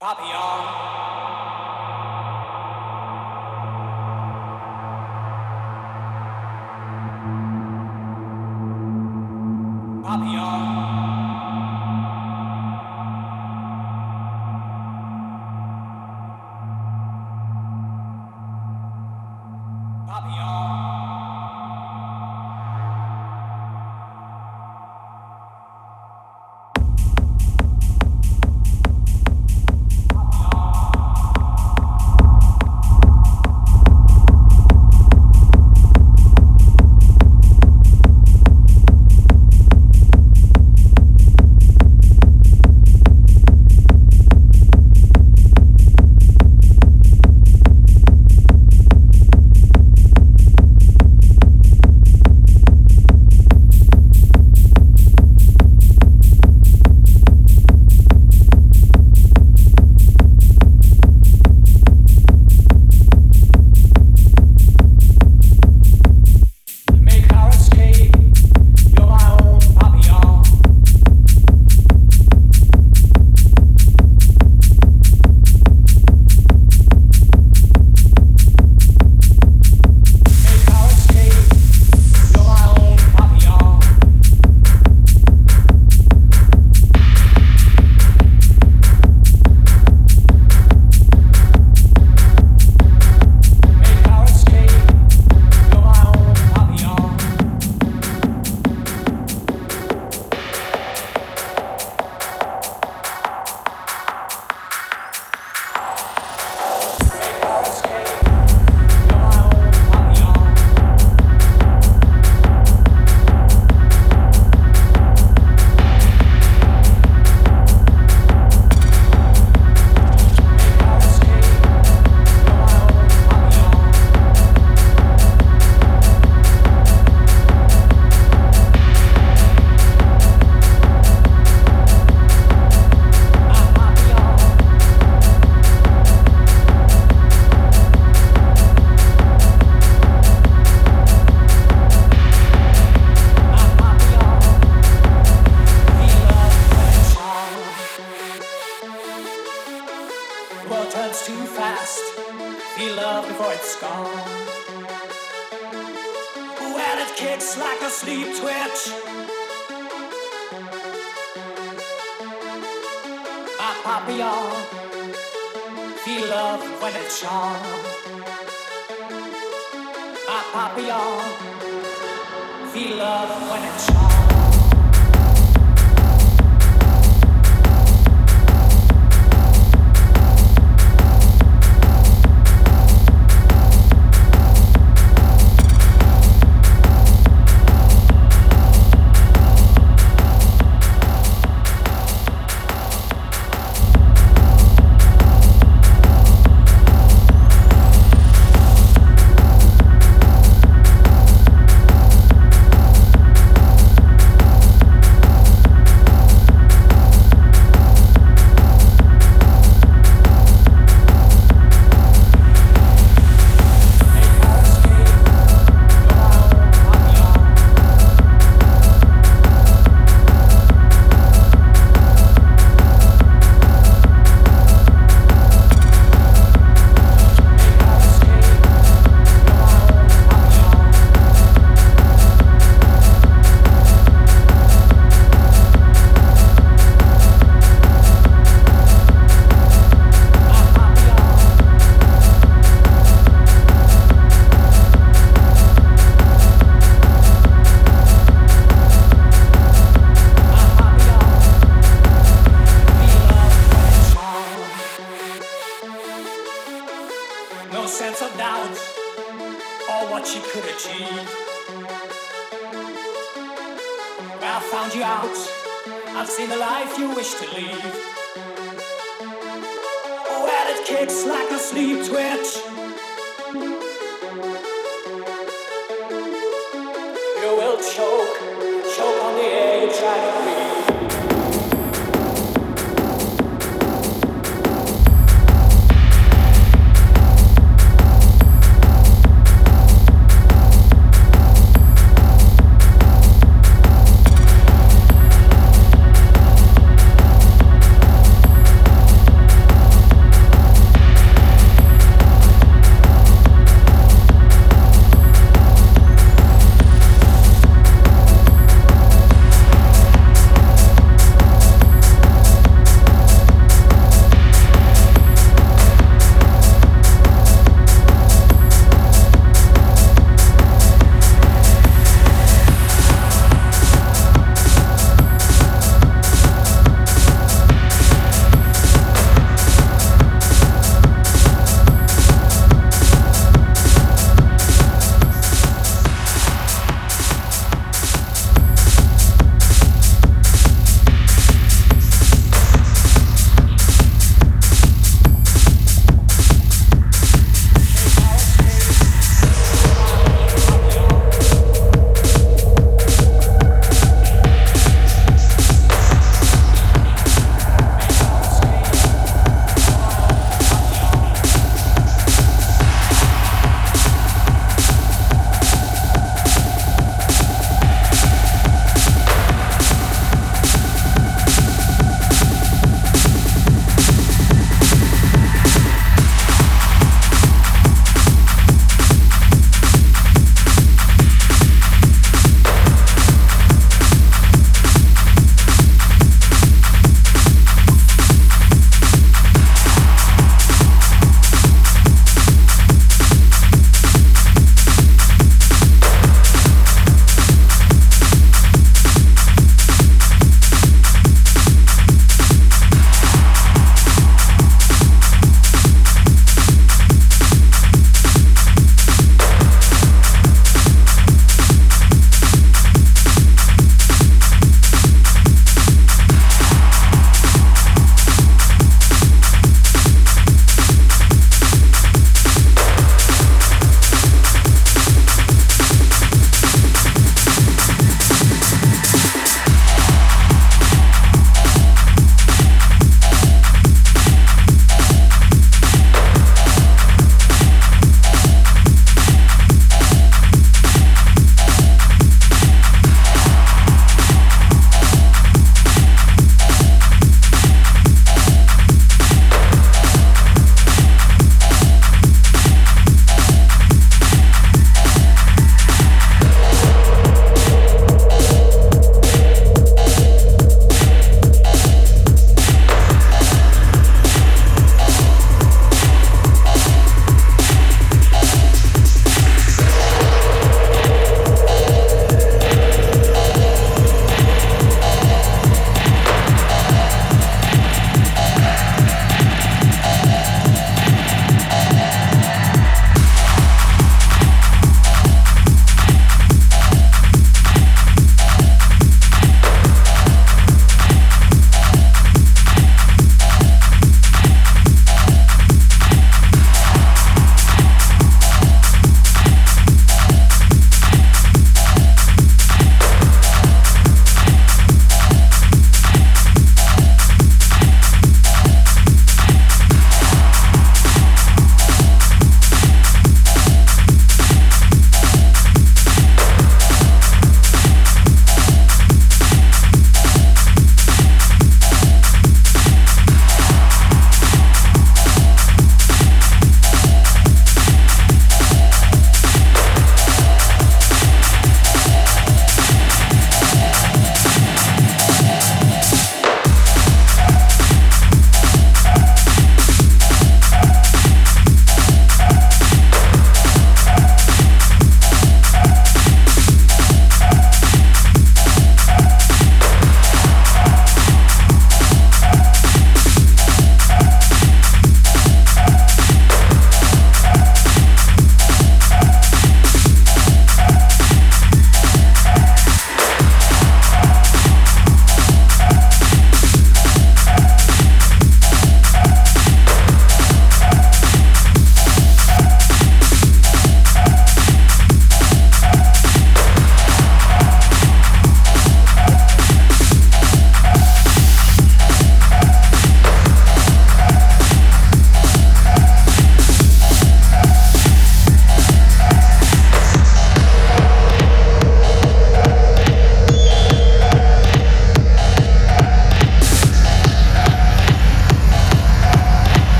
Papillon.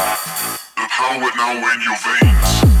The power now in your veins.